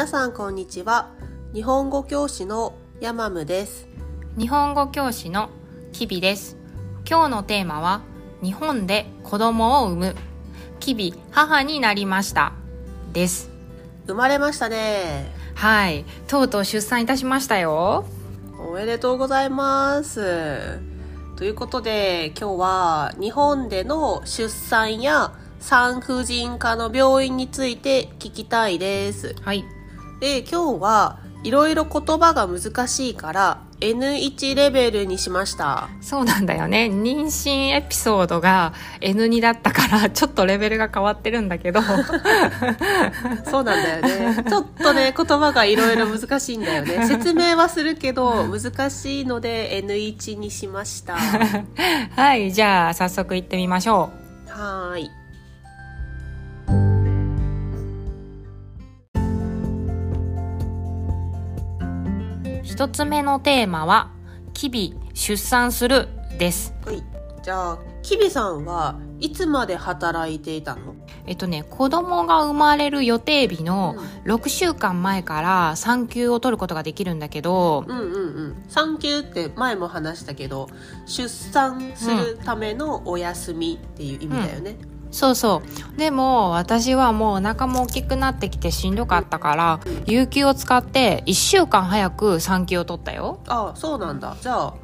皆さんこんにちは。日本語教師のヤマムです。日本語教師のキビです。今日のテーマは日本で子供を産む。キビ母になりました。です。生まれましたね。はい。とうとう出産いたしましたよ。おめでとうございます。ということで今日は日本での出産や産婦人科の病院について聞きたいです。はいで今日はいろいろ言葉が難しいから N1 レベルにしました。そうなんだよね。妊娠エピソードが N2 だったからちょっとレベルが変わってるんだけど。そうなんだよね。ちょっとね言葉がいろいろ難しいんだよね。説明はするけど難しいので N1 にしました。はいじゃあ早速行ってみましょはーいう一つ目のテーマは「キビ出産する」です。はい。じゃあキビさんはいつまで働いていたの？えっとね子供が生まれる予定日の6週間前から産休を取ることができるんだけど、うんうんうん。産休って前も話したけど出産するためのお休みっていう意味だよね、そうそう。でも私はもうお腹も大きくなってきてしんどかったから有給を使って1週間早く産休を取ったよ。ああそうなんだ。じゃあ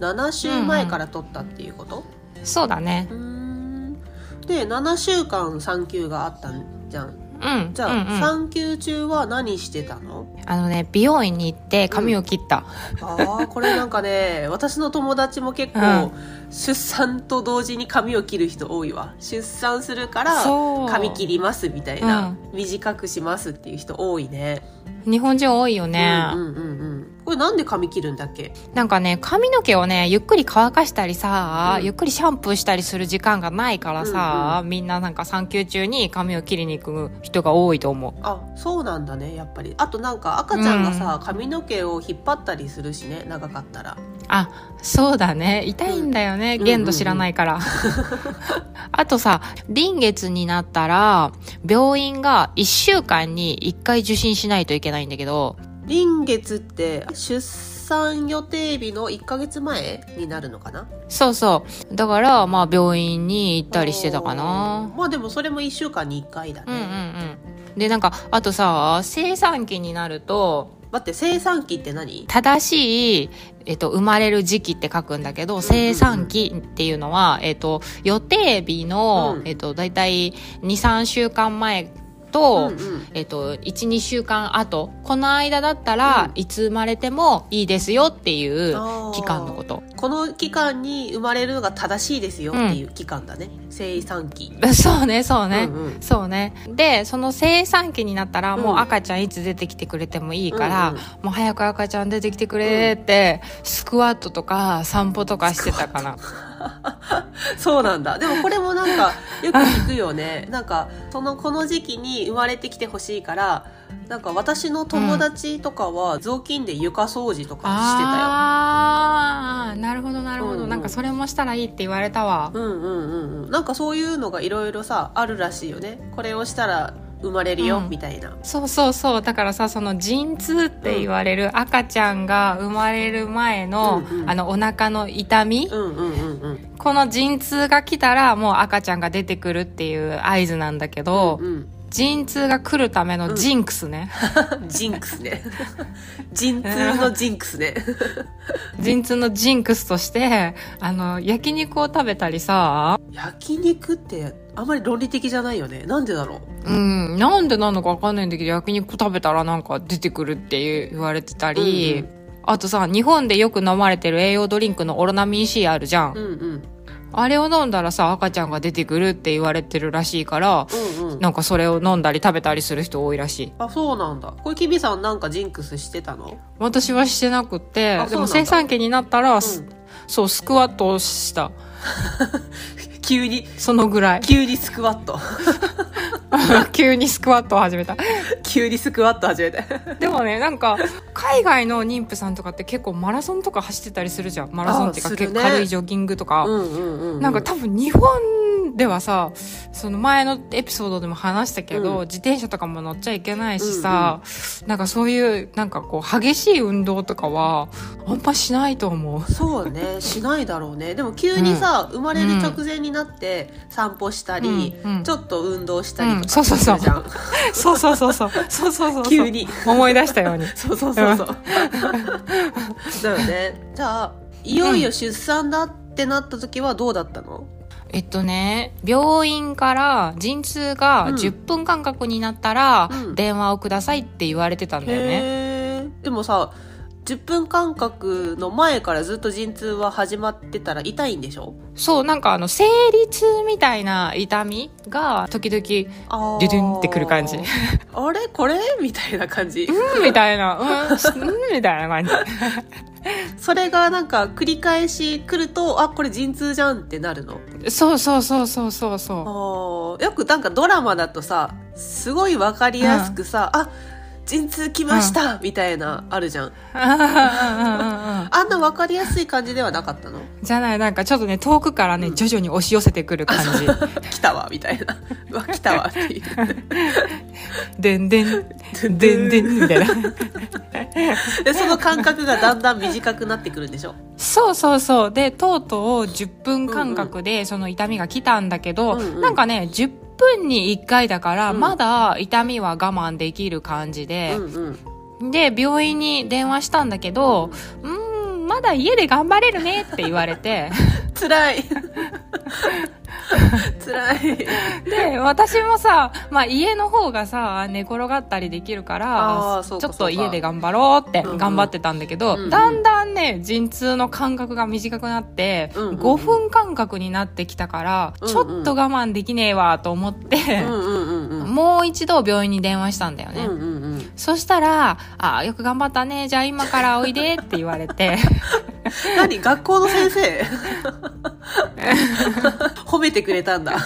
7週前から取ったっていうこと、そうだね。うーん。で7週間産休があったんじゃんうんじゃあ、うんうん。産休中は何してたの？あのね美容院に行って髪を切った、ああこれなんかね私の友達も結構、うん。出産と同時に髪を切る人多いわ。出産するから髪切りますみたいな、うん。短くしますっていう人多いね。日本人多いよね、うんうんうんうんこれなんで髪切るんだっけ？なんかね髪の毛をねゆっくり乾かしたりさ、うん。ゆっくりシャンプーしたりする時間がないからさ、みんななんか産休中に髪を切りに行く人が多いと思う。あそうなんだねやっぱり。あとなんか赤ちゃんがさ、髪の毛を引っ張ったりするしね長かったら。あそうだね。痛いんだよね、うん。限度知らないから、あとさ臨月になったら病院が1週間に1回受診しないといけないんだけど臨月って出産予定日の1ヶ月前になるのかな？そうそう。だからまあ病院に行ったりしてたかな。まあでもそれも1週間に1回だね、うんうんうん。でなんかあとさ生産期になると待って生産期って何？正しい、えっと、生まれる時期って書くんだけど、生産期っていうのは、えっと、予定日の、うん。えっと、だいたい2、3週間前と、うんうん。えっと、1、2週間後、この間だったら、うん。いつ生まれてもいいですよっていう期間のこと。この期間に生まれるのが正しいですよっていう期間だね、生産期。そうね、そうね。うんうん。そうね。で、その生産期になったら、もうん。う赤ちゃんいつ出てきてくれてもいいから、うんうん。もう早く赤ちゃん出てきてくれって、スクワットとか散歩とかしてたかな。そうなんだ。でもこれもなんかよく聞くよね。なんかそのこの時期に生まれてきてほしいからなんか私の友達とかは雑巾で床掃除とかしてたああ、なるほどなるほど、うんうん。なんかそれもしたらいいって言われたわ。ようんうんうんうん。なんかそういうのがいろいろさあるらしいよね。これをしたら生まれるよ、うん。みたいな。そうそうそう。だからさ、その陣痛って言われる赤ちゃんが生まれる前の、うんうんあのお腹の痛み、うんうんうんうん。この陣痛が来たらもう赤ちゃんが出てくるっていう合図なんだけど、うん陣痛が来るため のジンクスね。ジンクスね。陣痛のジンクスね。陣痛のジンクスとして、あの、焼肉を食べたりさ、焼肉ってあんまり論理的じゃないよね。なんでだろう？うん、なんでなのかわかんないんだけど、焼肉食べたらなんか出てくるって言われてたり、うんうあとさ、日本でよく飲まれてる栄養ドリンクのオロナミン C あるじゃん。うんうん。あれを飲んだらさ、赤ちゃんが出てくるって言われてるらしいから、なんかそれを飲んだり食べたりする人多いらしい。あそうなんだこれキビさんなんかジンクスしてたの？私はしてなくってあ、でも生産期になったら、んそう、スクワットをした。急に？そのぐらい。急にスクワット 急にスクワットを始めた。急にスクワット始めてでもね、なんか、海外の妊婦さんとかって結構マラソンとか走ってたりするじゃん。マラソンっていうか、ね結構軽いジョギングとか。うんうんうんうん。なんか多分日本本ではさその前のエピソードでも話したけど、うん。自転車とかも乗っちゃいけないしさ、なんかそういうなんかこう激しい運動とかはあんましないと思う。そうね。しないだろうね。でも急にさ、生まれる直前になって散歩したり、うん。うん。ちょっと運動したりとうそうそうそう。そうそうそう。そうそうそうそう。急に。思い出したように。そうそうそうそう。だよね。じゃあいよいよ出産だってなった時はどうだったの、えっとね病院から陣痛がうん。10分間隔になったら、うん。電話をくださいって言われてたんだよね。へー。でもさ10分間隔の前からずっと陣痛は始まってたら痛いんでしょ？そうなんかあの生理痛みたいな痛みが時々デュデュンってくる感じ。あれ？これ？みたいな感じ。うんみたいな。うんしうんみたいな感じ。それがなんか繰り返し来るとあこれ陣痛じゃんってなるの？そうそうそうそうそうそあー。よくなんかドラマだとさすごいわかりやすくさ、あ陣痛来ました、みたいなあるじゃん。ううん。うんうんうんうんあんなわかりやすい感じではなかったの？じゃないなんかちょっとね遠くからね徐々に押し寄せてくる感じ。来たわみたいな。うわ来たわっていう。でんでん。でんでん。みたいな。でその間隔がだんだん短くなってくるんでしょ？そうそうそう。でとうとう10分間隔でその痛みが来たんだけど、うんうん。なんかね10分に1回だから、うん。まだ痛みは我慢できる感じで。う、んうん。で病院に電話したんだけど「うーんまだ家で頑張れるね」って言われて。辛い。辛い。で私もさ、まあ、家の方がさ寝転がったりできるからちょっと家で頑張ろうって頑張ってたんだけど、うんうん。だんだんね陣痛の間隔が短くなって、うんうんうん。5分間隔になってきたから、うんうん。ちょっと我慢できねえわと思って、うんうんうんうん。もう一度病院に電話したんだよね、うんうんうんそしたら「あーよく頑張ったねじゃあ今からおいで」って言われて。何？学校の先生？褒めてくれたんだ。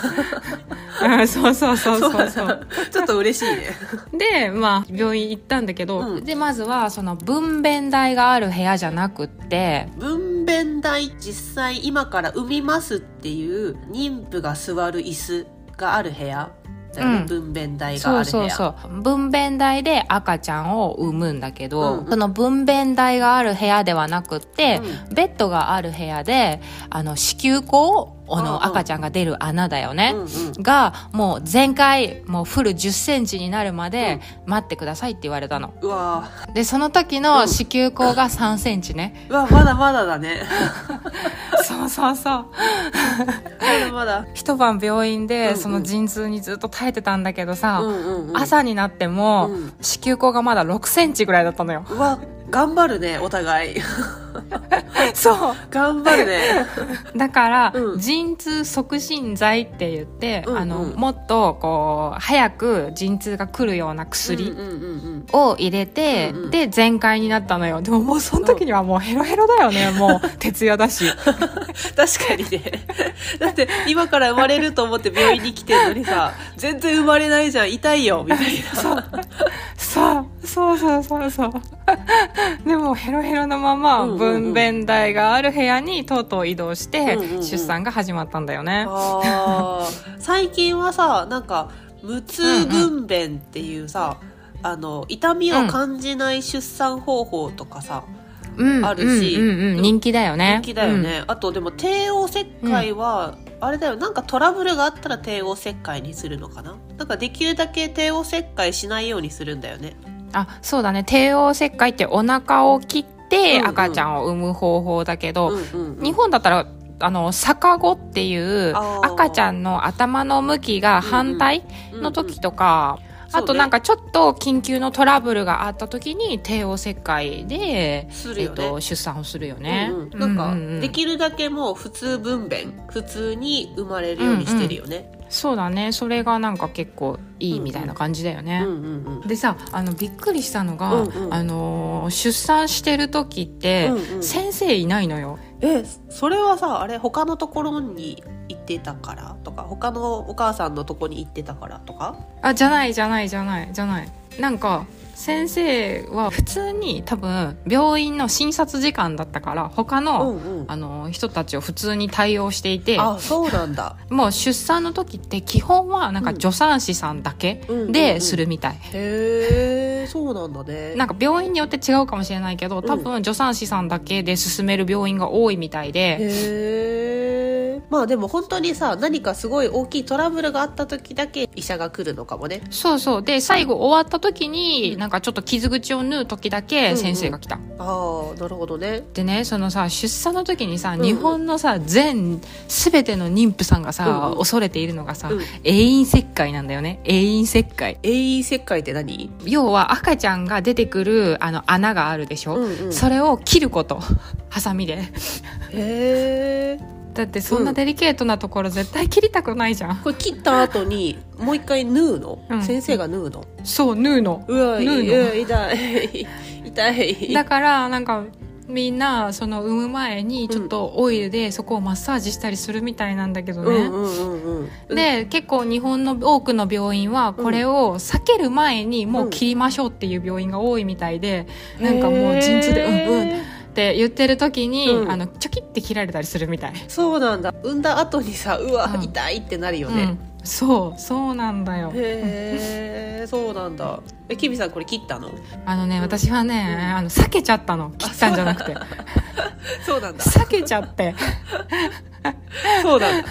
うんそうそうそうそう。そう。ちょっと嬉しいね。で、まあ、病院行ったんだけど、うん。で、まずは、その、分娩台がある部屋じゃなくって、分娩台実際今から産みますっていう妊婦が座る椅子がある部屋だよね、うん。分娩台がそうある部屋。そうそう。分娩台で赤ちゃんを産むんだけど、うん。その分娩台がある部屋ではなくって、うベッドがある部屋で、あの、子宮口あの、赤ちゃんが出る穴だよね。が、もう全開、もうフル10センチになるまで待ってくださいって言われたの。うわで、その時の子宮口が3センチね。うわまだまだだね。そうそうそう。まだまだ。一晩病院でその陣痛にずっと耐えてたんだけどさ、朝になっても、うん。子宮口がまだ6センチぐらいだったのよ。うわ頑張るねお互い そう。頑張るね。だから、うん。陣痛促進剤って言って、うんうん。あの、もっとこう、早く陣痛が来るような薬を入れて、うんうん。で、全開になったのよ。でももうその時にはもうヘロヘロだよね。もう、徹夜だし。確かにね。だって今から生まれると思って病院に来てるのにさ全然生まれないじゃん。痛いよみたいな。そう、そうそうそうそう。でもヘロヘロのまま、うんうんうん分娩台がある部屋にとうとう移動して、うんうんうん。出産が始まったんだよね。最近はさなんか無痛分娩っていうさ、あの痛みを感じない出産方法とかさ、うん、あるし。うんうんうん、人気だよね。人気だよね、あとでも帝王切開は、あれだよ。なんかトラブルがあったら帝王切開にするのかな？なんかできるだけ帝王切開しないようにするんだよね。うん。あ、そうだね。帝王切開ってお腹を切ってうんうん。赤ちゃんを産む方法だけど、うんうんうん。日本だったら、あの、逆子っていう赤ちゃんの頭の向きが反対の時とか、あとなんかかちょっと緊急のトラブルがあった時に帝王切開で、えっと、出産をするよね。うんうん、なんか、うううん。できるだけもう普通分娩普通に生まれるようにしてるよね、そうだね。それがなんか結構いいみたいな感じだよね、でさあのびっくりしたのが、うんうん。あのー出産してる時って、うんうん。先生いないのよ。えそれはさあれ他のところに行ってたから？とか他のお母さんのとこに行ってたからとか？あじゃないじゃないじゃないじゃない。なんか先生は普通に多分病院の診察時間だったから他の、うんうん。あの人たちを普通に対応していてあそうなんだ。もう出産の時って基本はなんか助産師さんだけでするみたい、へえそうなんだね。なんか病院によって違うかもしれないけど多分助産師さんだけで進める病院が多いみたいで、へえまあでも本当にさ何かすごい大きいトラブルがあった時だけ医者が来るのかもね。そうそう。で最後終わった時になんかちょっと傷口を縫う時だけ先生が来た、ああなるほどね。でねそのさ出産の時にさ、んうん。日本のさ全全ての妊婦さんがさ、うんうん。恐れているのがさ、うん。永遠切開なんだよね。永遠切開。永遠切開って何？要は赤ちゃんが出てくるあの穴があるでしょ、うんうん。それを切ること。ハサミで。へえだってそんなデリケートなところ絶対切りたくないじゃん、これ切った後にもう一回縫うの、うん。先生が縫うの？そう縫うの。うわい縫うの。や痛い。痛い。だからなんかみんなその産む前にちょっとオイルでそこをマッサージしたりするみたいなんだけどね、うんうんうんうんで結構日本の多くの病院はこれを避ける前にもう切りましょうっていう病院が多いみたいで、なんかもう陣痛でうんうん。へーって言ってる時に、うん。あのチョキって切られたりするみたい、そうなんだ。産んだ後にさうわ、うん。痛いってなるよね、うん、そうそうなんだよ。へえそうなんだ。えキビさんこれ切ったの？あのね私はねあの避けちゃったの。切ったんじゃなくて。そうなんだ。避けちゃって。そうなんだ。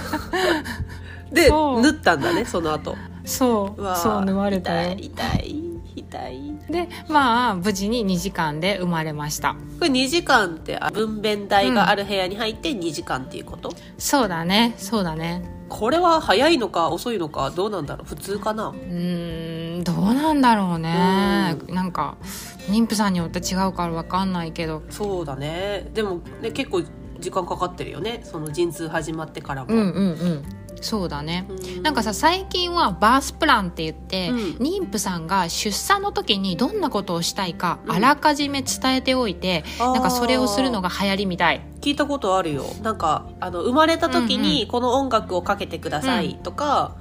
で縫ったんだねその後。そう。わそう縫われたよ。痛い痛い痛い。でまあ無事に2時間で生まれました。これ2時間ってあ分娩台がある部屋に入って2時間っていうこと、そうだねそうだね。これは早いのか遅いのかどうなんだろう？普通かな？うーんどうなんだろうね。なんか妊婦さんによって違うから分かんないけど。そうだね。でもね結構時間かかってるよね。その陣痛始まってからも、うんうんうんそうだね。うなんかさ最近はバースプランって言って、うん。妊婦さんが出産の時にどんなことをしたいか、うん。あらかじめ伝えておいてあー。なんかそれをするのが流行りみたい。聞いたことあるよ。なんかあの生まれた時にこの音楽をかけてくださいとか、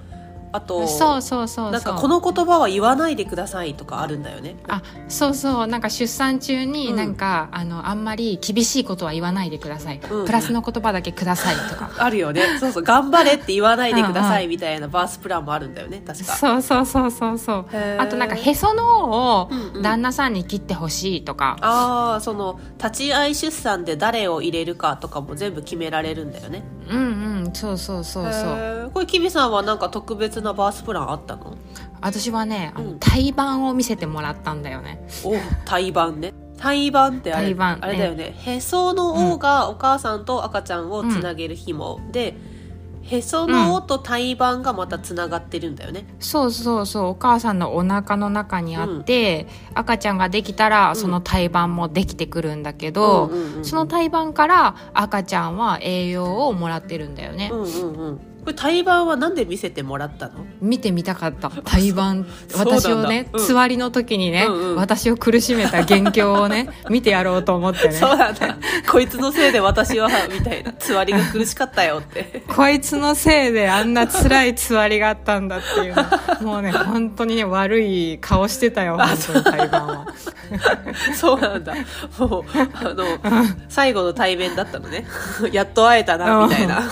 あとそうそうそうそう。なんかこの言葉は言わないでくださいとかあるんだよね。あそうそう。なんか出産中にうん。なんか、あのあんまり厳しいことは言わないでください、うん。プラスの言葉だけくださいとか。あるよね。そうそう。頑張れって言わないでくださいみたいなバースプランもあるんだよね。確か。そうそうそうそうそう。あとなんかへその緒をうんうん旦那さんに切ってほしいとか、ああその立ち会い出産で誰を入れるかとかも全部決められるんだよねうんうんそうそうそうそう。これキビさんはなんか特別なバースプランあったの？私はねあのうん。胎盤を見せてもらったんだよね。お胎盤ね。胎盤ってあれ胎盤あれだよね。へその緒がお母さんと赤ちゃんをつなげる紐、でへその緒と胎盤がまたつながってるんだよね、そうそうそうお母さんのお腹の中にあって、赤ちゃんができたらん。その胎盤もできてくるんだけど、うんうんうんその胎盤から赤ちゃんは栄養をもらってるんだよね、うんうんうんこれ胎盤はなんで見せてもらったの？見てみたかった。胎盤 そうなんだ。私をね、うん。つわりの時にね、うんうん。私を苦しめた元凶をね 見てやろうと思ってね。そうだ。こいつのせいで私はみたいな。つわりが苦しかったよって。こいつのせいであんな辛いつわりがあったんだっていうの。もうね本当にね悪い顔してたよ本当に胎盤は。そうなんだ。もうあの最後の対面だったのね。やっと会えたなみたいな。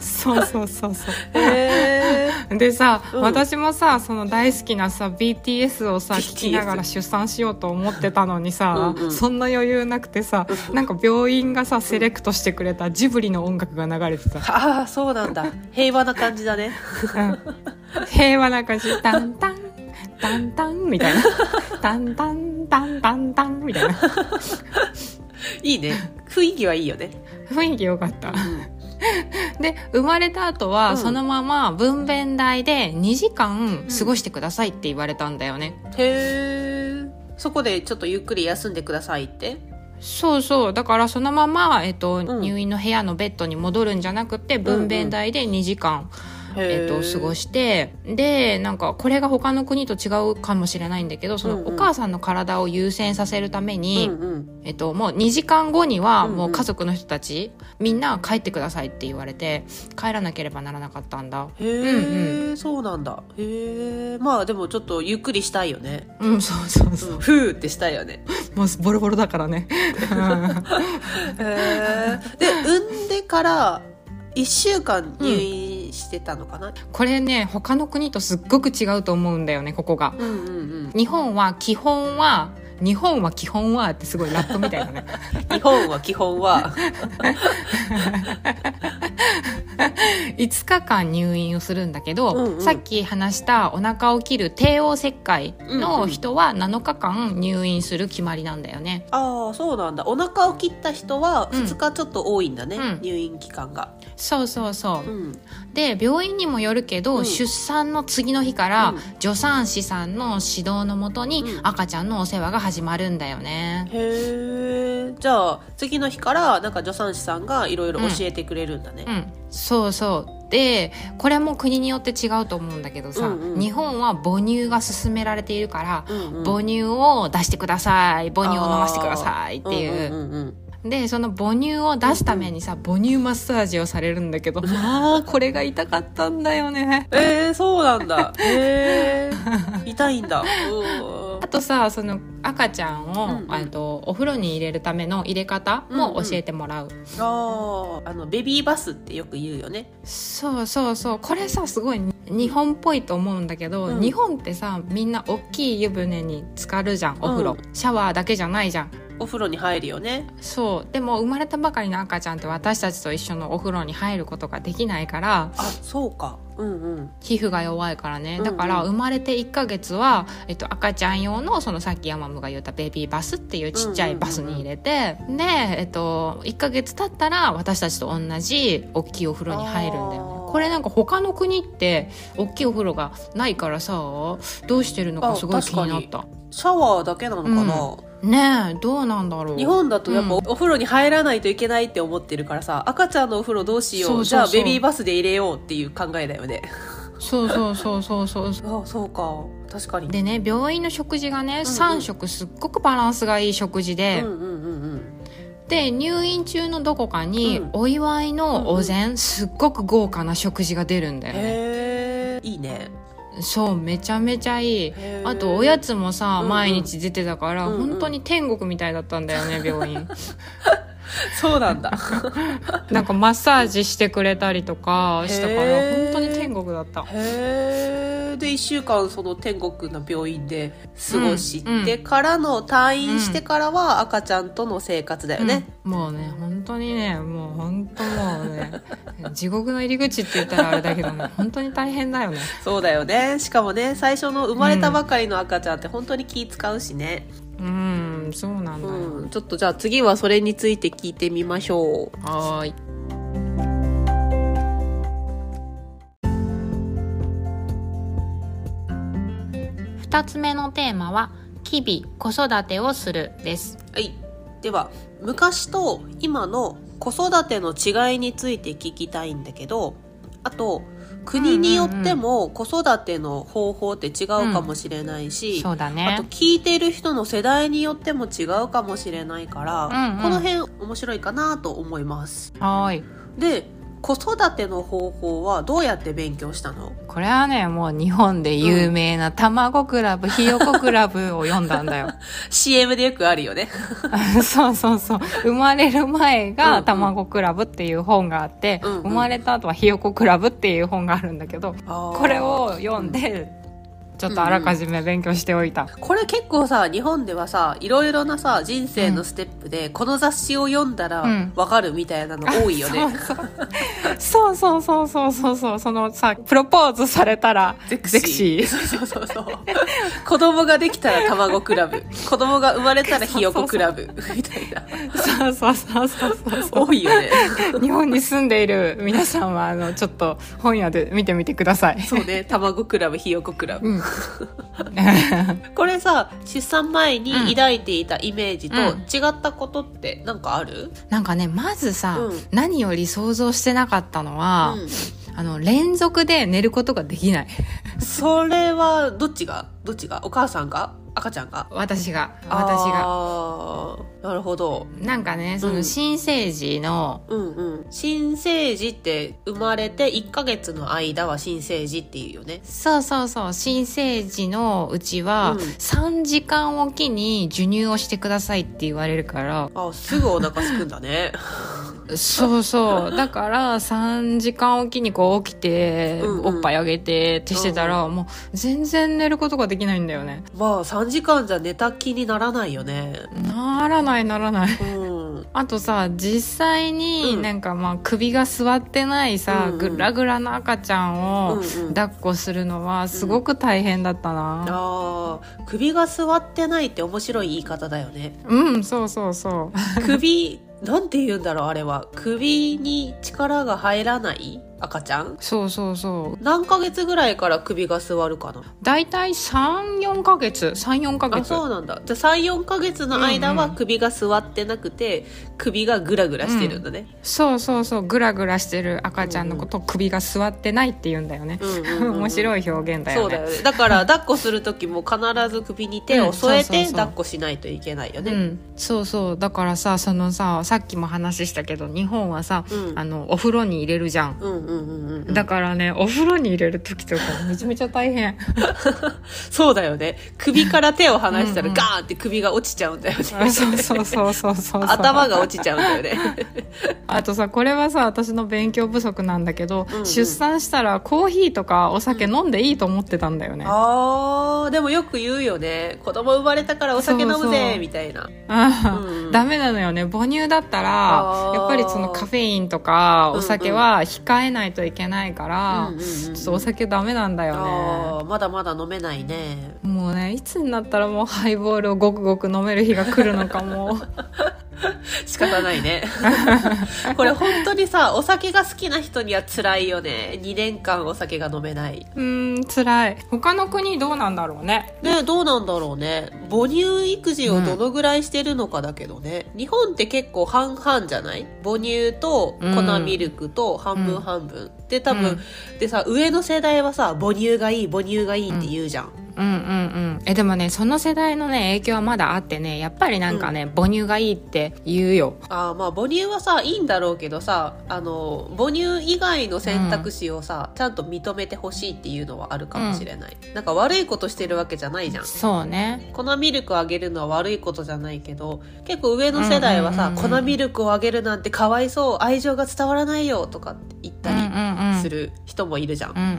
そうそうそうそうへえ でさ、うん。私もさその大好きなさ BTS をさ聞きながら出産しようと思ってたのにさ、うんうん。そんな余裕なくてさなんか病院がさセレクトしてくれたジブリの音楽が流れてた、ああそうなんだ。平和な感じだね。うん。平和な感じ。タンタンタンタンみたいな。タンタンタンタンタンみたいな。いいね。雰囲気はいいよね。雰囲気良かった。うん で生まれた後は、うん。そのまま分娩台で2時間過ごしてくださいって言われたんだよね、へえそこでちょっとゆっくり休んでくださいって？そうそう。だからそのまま、えっとん。入院の部屋のベッドに戻るんじゃなくて分娩台で2時間、えっと、過ごしてでなんかこれが他の国と違うかもしれないんだけどそのうんうん。お母さんの体を優先させるために、うんうん。えっと、もう2時間後にはうんうん。もう家族の人たち、みんな帰ってくださいって言われて帰らなければならなかったんだ。へえ、そうなんだ。へえまあでもちょっとゆっくりしたいよね、うんそうそうそう。うん、ふーってしたいよね。もうボロボロだからね。へえで産んでから1週間入院してたのかな、これね他の国とすっごく違うと思うんだよねここが。うん、うんうん。日本は基本は日本は基本はってすごいラップみたいだね。日本は基本は。5日間入院をするんだけど、うんうん。さっき話したお腹を切る帝王切開の人は7日間入院する決まりなんだよね。ああそうなんだ。お腹を切った人はうん。2日ちょっと多いんだね、うん。入院期間が、そうそうそう、うん、で病院にもよるけど、うん。出産の次の日から、うん。助産師さんの指導のもとにうん。赤ちゃんのお世話が始まるんだよね、へえじゃあ次の日からなんか助産師さんがいろいろ教えてくれるんだね、うん、そうそう。でこれも国によって違うと思うんだけどさ、うんうん。日本は母乳が勧められているから、うんうん。母乳を出してください。母乳を飲ませてくださいっていう,、んうんうんうんでその母乳を出すためにさ、母乳マッサージをされるんだけどまあこれが痛かったんだよね。えー、そうなんだ。へえ 痛いんだ。うあとさその赤ちゃんを、うんうん。あとお風呂に入れるための入れ方も教えてもらう、んあーあのベビーバスってよく言うよね。そうそうそう。これさすごい日本っぽいと思うんだけど、うん。日本ってさみんな大きい湯船に浸かるじゃんお風呂、うシャワーだけじゃないじゃん。お風呂に入るよね。そう。でも生まれたばかりの赤ちゃんって私たちと一緒のお風呂に入ることができないからあそうか。うんうん。皮膚が弱いからね。だから生まれて1ヶ月は、えっと、赤ちゃん用のそのさっきヤマムが言ったベビーバスっていうちっちゃいバスに入れて、で、えっと、1ヶ月経ったら私たちと同じ大きいお風呂に入るんだよねこれなんか他の国って大きいお風呂がないからさどうしてるのかすごい気になった。シャワーだけなのかな、ねえどうなんだろう。日本だとやっぱうん。お風呂に入らないといけないって思ってるからさ赤ちゃんのお風呂どうしよう。じゃあベビーバスで入れようっていう考えだよね。そうそうそうそうそう。あそうか。確かに。でね病院の食事がね、うん3食すっごくバランスがいい食事で、うんうんうんうんで入院中のどこかにうん。お祝いのお膳、すっごく豪華な食事が出るんだよね。いいね。そうめちゃめちゃいい。あとおやつもさ、うんうん。毎日出てたから、うんうん。本当に天国みたいだったんだよね 病院 そうなんだ。なんかマッサージしてくれたりとかしたから本当に天国だった。へえで1週間その天国の病院で過ごしてからの退院してからは赤ちゃんとの生活だよね、うん。もうね本当にねもう本当もうね 地獄の入り口って言ったらあれだけどね本当に大変だよね。そうだよね。しかもね最初の生まれたばかりの赤ちゃんって本当に気使うしね、うんそうなんだよ、うん、ちょっとじゃあ次はそれについて聞いてみましょう。はーい。二つ目のテーマは日々子育てをするです。はい。では昔と今の子育ての違いについて聞きたいんだけどあと国によっても子育ての方法って違うかもしれないし、あそうだね。と聞いてる人の世代によっても違うかもしれないから、うんうん。この辺面白いかなと思います。はーい。で子育ての方法はどうやって勉強したの？これはねもう日本で有名な卵クラブ、ひよこクラブを読んだんだよ。CM でよくあるよね。そうそうそう。生まれる前うんうがん卵クラブっていう本があって、うんうん。生まれた後はひよこクラブっていう本があるんだけどここれを読んでちょっとあらかじめ勉強しておいた、これ結構さ日本ではさいろいろなさ人生のステップで、この雑誌を読んだらうん。わかるみたいなの多いよね、そうそうそうそうそうそうそのさプロポーズされたらゼクシー。そうそうそうそう。子供ができたら卵クラブ。子供が生まれたらひよこクラブ。みたいな。そうそうそうそうそう。そう多いよね。日本に住んでいる皆さんはあのちょっと本屋で見てみてください。そうね。卵クラブひよこクラブ、うん。これさ出産前に抱いていたイメージとうん。違ったことってなんかある、なんかねまずさ、うん。何より想像してなかったのは、うん。あの連続で寝ることができない。それはどっちが？どっちが？お母さんが？赤ちゃんが？私が。私が。なるほど。なんかねそうのん新生児の、うんうん。新生児って生まれて1ヶ月の間は新生児っていうよね。そうそうそう。新生児のうちはうん。3時間おきに授乳をしてくださいって言われるから。あすぐお腹すくんだね そうそう。だから3時間おきにこう起きて、うんうん。おっぱいあげてってしてたら、もう全然寝ることができないんだよね。まあ3時間じゃ寝た気にならないよね。ならないならない。うん。あとさ実際にうん。なんかまあ首が座ってないさ、うんうん。ぐらぐらの赤ちゃんうんをうん。抱っこするのはすごく大変だったな。あー首が座ってないって面白い言い方だよね。うんそうそうそう。首何て言うんだろうあれは。首に力が入らない赤ちゃん？そうそうそう。何ヶ月ぐらいから首が座るかな？大体34ヶ月。34ヶあ月そうなんだ。じゃあ34ヶ月の間はうん。うん首が座ってなくて首がグラグラしてるんだね、そうそうそう。グラグラしてる赤ちゃんのことを首が座ってないって言うんだよね、うんうんうんうん。面白い表現だよね。そうだよね。だから 抱っこする時も必ず首に手を添えて抱っこしないといけないよね、うん、そうそう。だからさそのささっきも話したけど日本はさ、うん。あのお風呂に入れるじゃんうんうん。うんうんうんだからねお風呂に入れる時とかめちゃめちゃ大変。そうだよね。首から手を離したうんうんらガーンって首が落ちちゃうんだよね。あそうそうそうそうそう。頭が落ちちゃうんだよね。あとさこれはさ私の勉強不足なんだけど、うんうん。出産したらコーヒーとかお酒飲んでいいと思ってたんだよね、あーでもよく言うよね。子供生まれたからお酒飲むそう。ぜそうみたいな。あうんダメなのよね。母乳だったらやっぱりそのカフェインとかうんうん。お酒は控えないといけないから、うんうんうんうん。ちょっとお酒ダメなんだよね。まだまだ飲めないね。もうねいつになったらもうハイボールをごくごく飲める日が来るのかも 仕方ないね。これ本当にさお酒が好きな人には辛いよね。2年間お酒が飲めない。うーん辛い。他の国どうなんだろうね。ねどうなんだろうね。母乳育児をどのぐらいしてるのかだけどね、日本って結構半々じゃない？母乳と粉ミルクと半分半分、で多分、でさ上の世代はさ母乳がいい母乳がいいって言うじゃん、うん。うんうんえでもねその世代のね影響はまだあってねやっぱりなんかね、母乳がいいって言うよ。あーまあ母乳はさいいんだろうけどさあの母乳以外の選択肢をさ、ちゃんと認めてほしいっていうのはあるかもしれない、なんか悪いことしてるわけじゃないじゃん。そうね。粉ミルクあげるのは悪いことじゃないけど結構上の世代はさ、うんうんうんうん。粉ミルクをあげるなんてかわいそう愛情が伝わらないよとかって言ったうんうんうんりする人もいるじゃん、うんうんう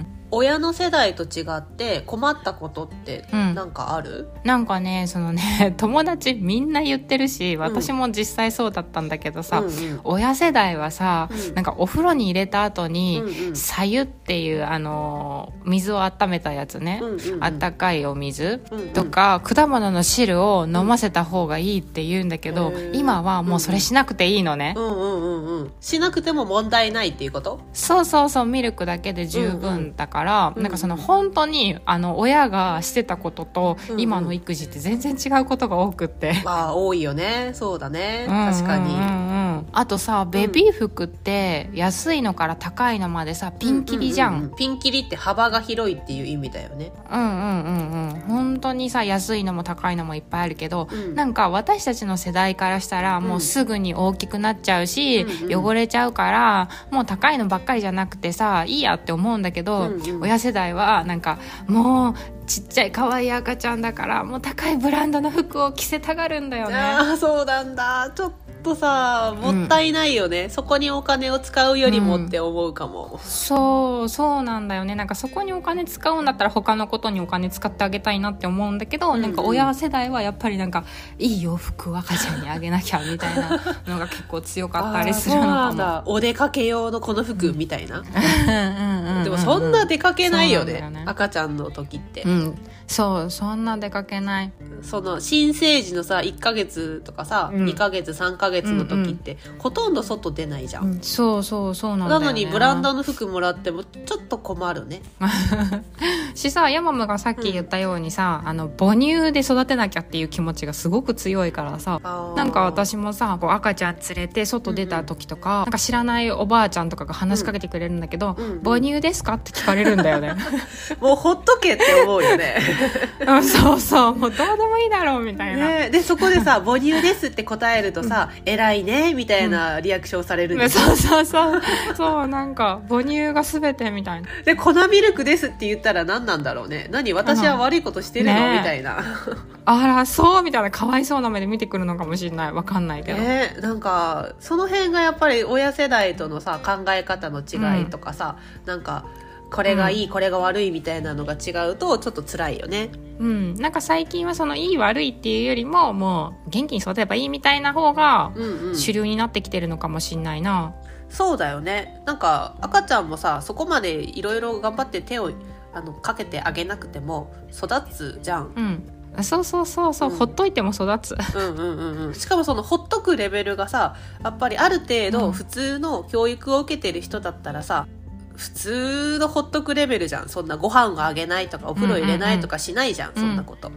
ん親の世代と違って困ったことってうん。なんかある、なんかねそのね 友達みんな言ってるし私も実際そうだったんだけどさ、うんうん。親世代はさ、うん。なんかお風呂に入れた後に、うんうん。さゆっていうあのー水を温めたやつね、うんうんうん。あったかいお水うんうん。とか、果物の汁を飲ませた方がいいって言うんだけど、今はもうそれしなくていいのね、うんうんうんうん。しなくても問題ないっていうこと？そうそうそうミルクだけで十分だから、うん。なんかその本当にあの親がしてたことと、今の育児って全然違うことが多くって。まあ多いよね。そうだね。うん確かに、うんうん。うんあとさベビー服って安いのから高いのまでさピンキリじゃん,、ピンキリって幅が広いっていう意味だよね。うんうんうんうん。本当にさ安いのも高いのもいっぱいあるけど、うん。なんか私たちの世代からしたらもうすぐに大きくなっちゃうし、うんうん汚れちゃうからもう高いのばっかりじゃなくてさいいやって思うんだけど、うんうん。親世代はなんかもうちっちゃい可愛い赤ちゃんだからもう高いブランドの服を着せたがるんだよね。ああそうなんだ。ちょっとさもったいないよね、そこにお金を使うよりもって思うかも、そうそうなんだよね。なんかそこにお金使うんだったら他のことにお金使ってあげたいなって思うんだけど、うんうん。なんか親世代はやっぱりなんかいい洋服を赤ちゃんにあげなきゃみたいなのが結構強かったりするのかも。お出かけ用のこの服みたいな、うんうんうんうんでもそんな出かけないよね,、ね。赤ちゃんの時って、うんそうそんな出かけない。その新生児のさ1ヶ月とかさ、うん。2ヶ月3ヶ月の時って、ほとんど外出ないじゃん、うん。そうそうそうなんだよ、ね、なのにブランドの服もらってもちょっと困るね しさヤマムがさっき言ったようにさ、あの母乳で育てなきゃっていう気持ちがすごく強いからさなんか私もさこう赤ちゃん連れて外出た時とか,、なんか知らないおばあちゃんとかが話しかけてくれるんだけど「うんうん母乳ですか?」って聞かれるんだよね。もうほっとけって思うよね。うんそうそうもうどうでもいいだろうみたいな、ねでそこでさ「母乳です」って答えるとさ「偉いね」みたいなリアクションされるんですそうそうそう。そうなんか母乳が全てみたいな。で粉ミルクですって言ったら何なんだろうね。何私は悪いことしてるの、ね。みたいな。あらそうみたいなかわいそうな目で見てくるのかもしれない。わかんないけど、ねなんかその辺がやっぱり親世代とのさ考え方の違いとかさ、なんかこれがいい、これが悪いみたいなのが違うとちょっと辛いよね。うん、なんか最近はそのいい悪いっていうよりももう元気に育てればいいみたいな方がうんうん。主流になってきてるのかもしんないな、そうだよね。なんか赤ちゃんもさそこまでいろいろ頑張って手をあのかけてあげなくても育つじゃん。うん。あそうそうそうそう、うん。ほっといても育つ。うんうんうんうん。しかもそのほっとくレベルがさやっぱりある程うん。度普通の教育を受けてる人だったらさ、普通のほっとくレベルじゃん。そんなご飯をあげないとかお風呂入れないとかしないじゃん,、そんなこと、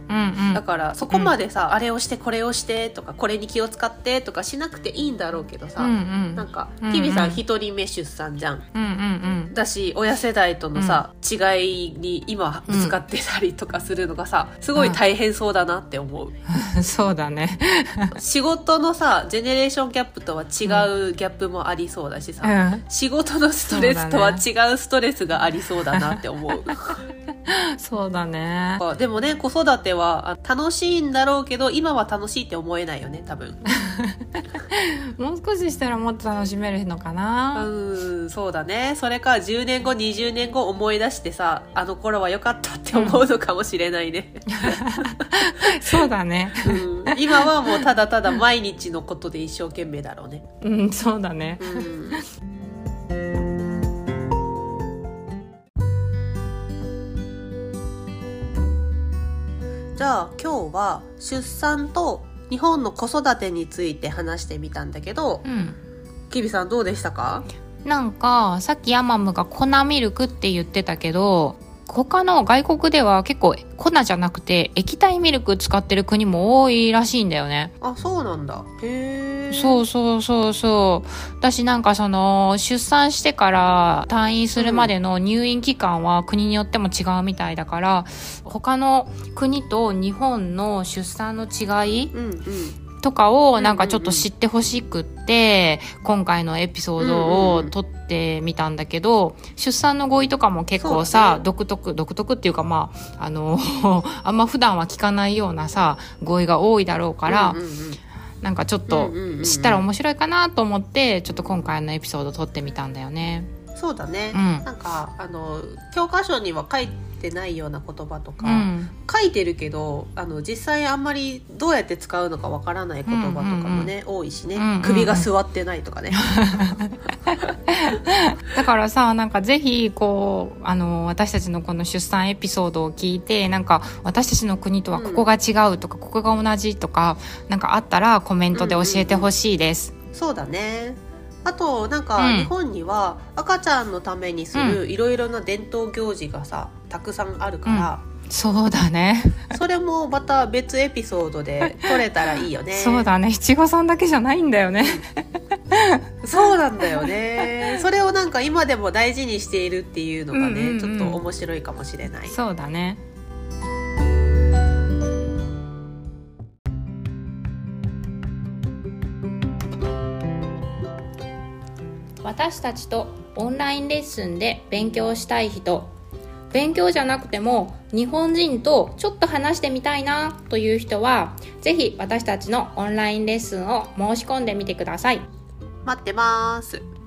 だからそこまでさ、あれをしてこれをしてとかこれに気を使ってとかしなくていいんだろうけどさ、うなんか日々さん一人目出産じゃん。だし親世代とのさ、違いに今ぶつかってたりとかするのがさすごい大変そうだなって思う、うん。そうだね。仕事のさジェネレーションギャップとは違うギャップもありそうだしさ、うん。仕事のストレスとは違うストレスがありそうだなって思う。そうだね。でもね子育てはあ楽しいんだろうけど今は楽しいって思えないよね多分。もう少ししたらもっと楽しめるのかな、うんそうだね。それか10年後20年後思い出してさあの頃は良かったって思うのかもしれないね、そうだね。うん、今はもうただただ毎日のことで一生懸命だろうね。うんそうだね。うんじゃあ今日は出産と日本の子育てについて話してみたんだけどうん。キビさんどうでしたか？なんかさっきヤマムが粉ミルクって言ってたけど他の外国では結構粉じゃなくて液体ミルク使ってる国も多いらしいんだよね。あそうなんだへえそうそうそうそう。だしなんかその出産してから退院するまでの入院期間は国によっても違うみたいだから、他の国と日本の出産の違いうんうんとかをんなんかちょっと知ってほしくって、今回のエピソードを撮ってみたんだけど、出産の語彙とかも結構さ、独特、独特っていうかまあ、あの、あんま普段は聞かないようなさ、語彙が多いだろうから、なんかちょっと知ったら面白いかなと思って、ちょっと今回のエピソード撮ってみたんだよね。そうだね、うん。なんかあの教科書には書いてないような言葉とか、うん。書いてるけどあの実際あんまりどうやって使うのかわからない言葉とかもね、多いしね、うんうんうん。首が座ってないとかね、だからさ、なんかぜひ、こう、あの、私たちのこの出産エピソードを聞いて、なんか私たちの国とはここが違うとか、ここが同じとか、なんかあったらコメントで教えてほしいです。そうだねあとなんうかん日本には赤ちゃんのためにするいろいろな伝統行事がさたくさんあるから、そうだね。それもまた別エピソードで撮れたらいいよね そうだね。七五三だけじゃないんだよね。そうなんだよねそれをなんか今でも大事にしているっていうのがね、うんうんうんちょっと面白いかもしれないそうだね。私たちとオンラインレッスンで勉強したい人。勉強じゃなくても日本人とちょっと話してみたいなという人はぜひ私たちのオンラインレッスンを申し込んでみてください。待ってます。